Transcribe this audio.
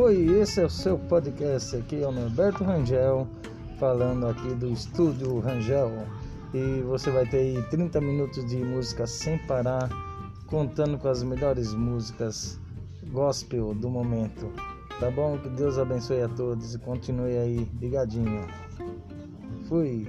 Foi, esse é o seu podcast aqui, é o Norberto Rangel, falando aqui do estúdio Rangel. E você vai ter aí 30 minutos de música sem parar, contando com as melhores músicas gospel do momento. Tá bom? Que Deus abençoe a todos e continue aí ligadinho. Fui.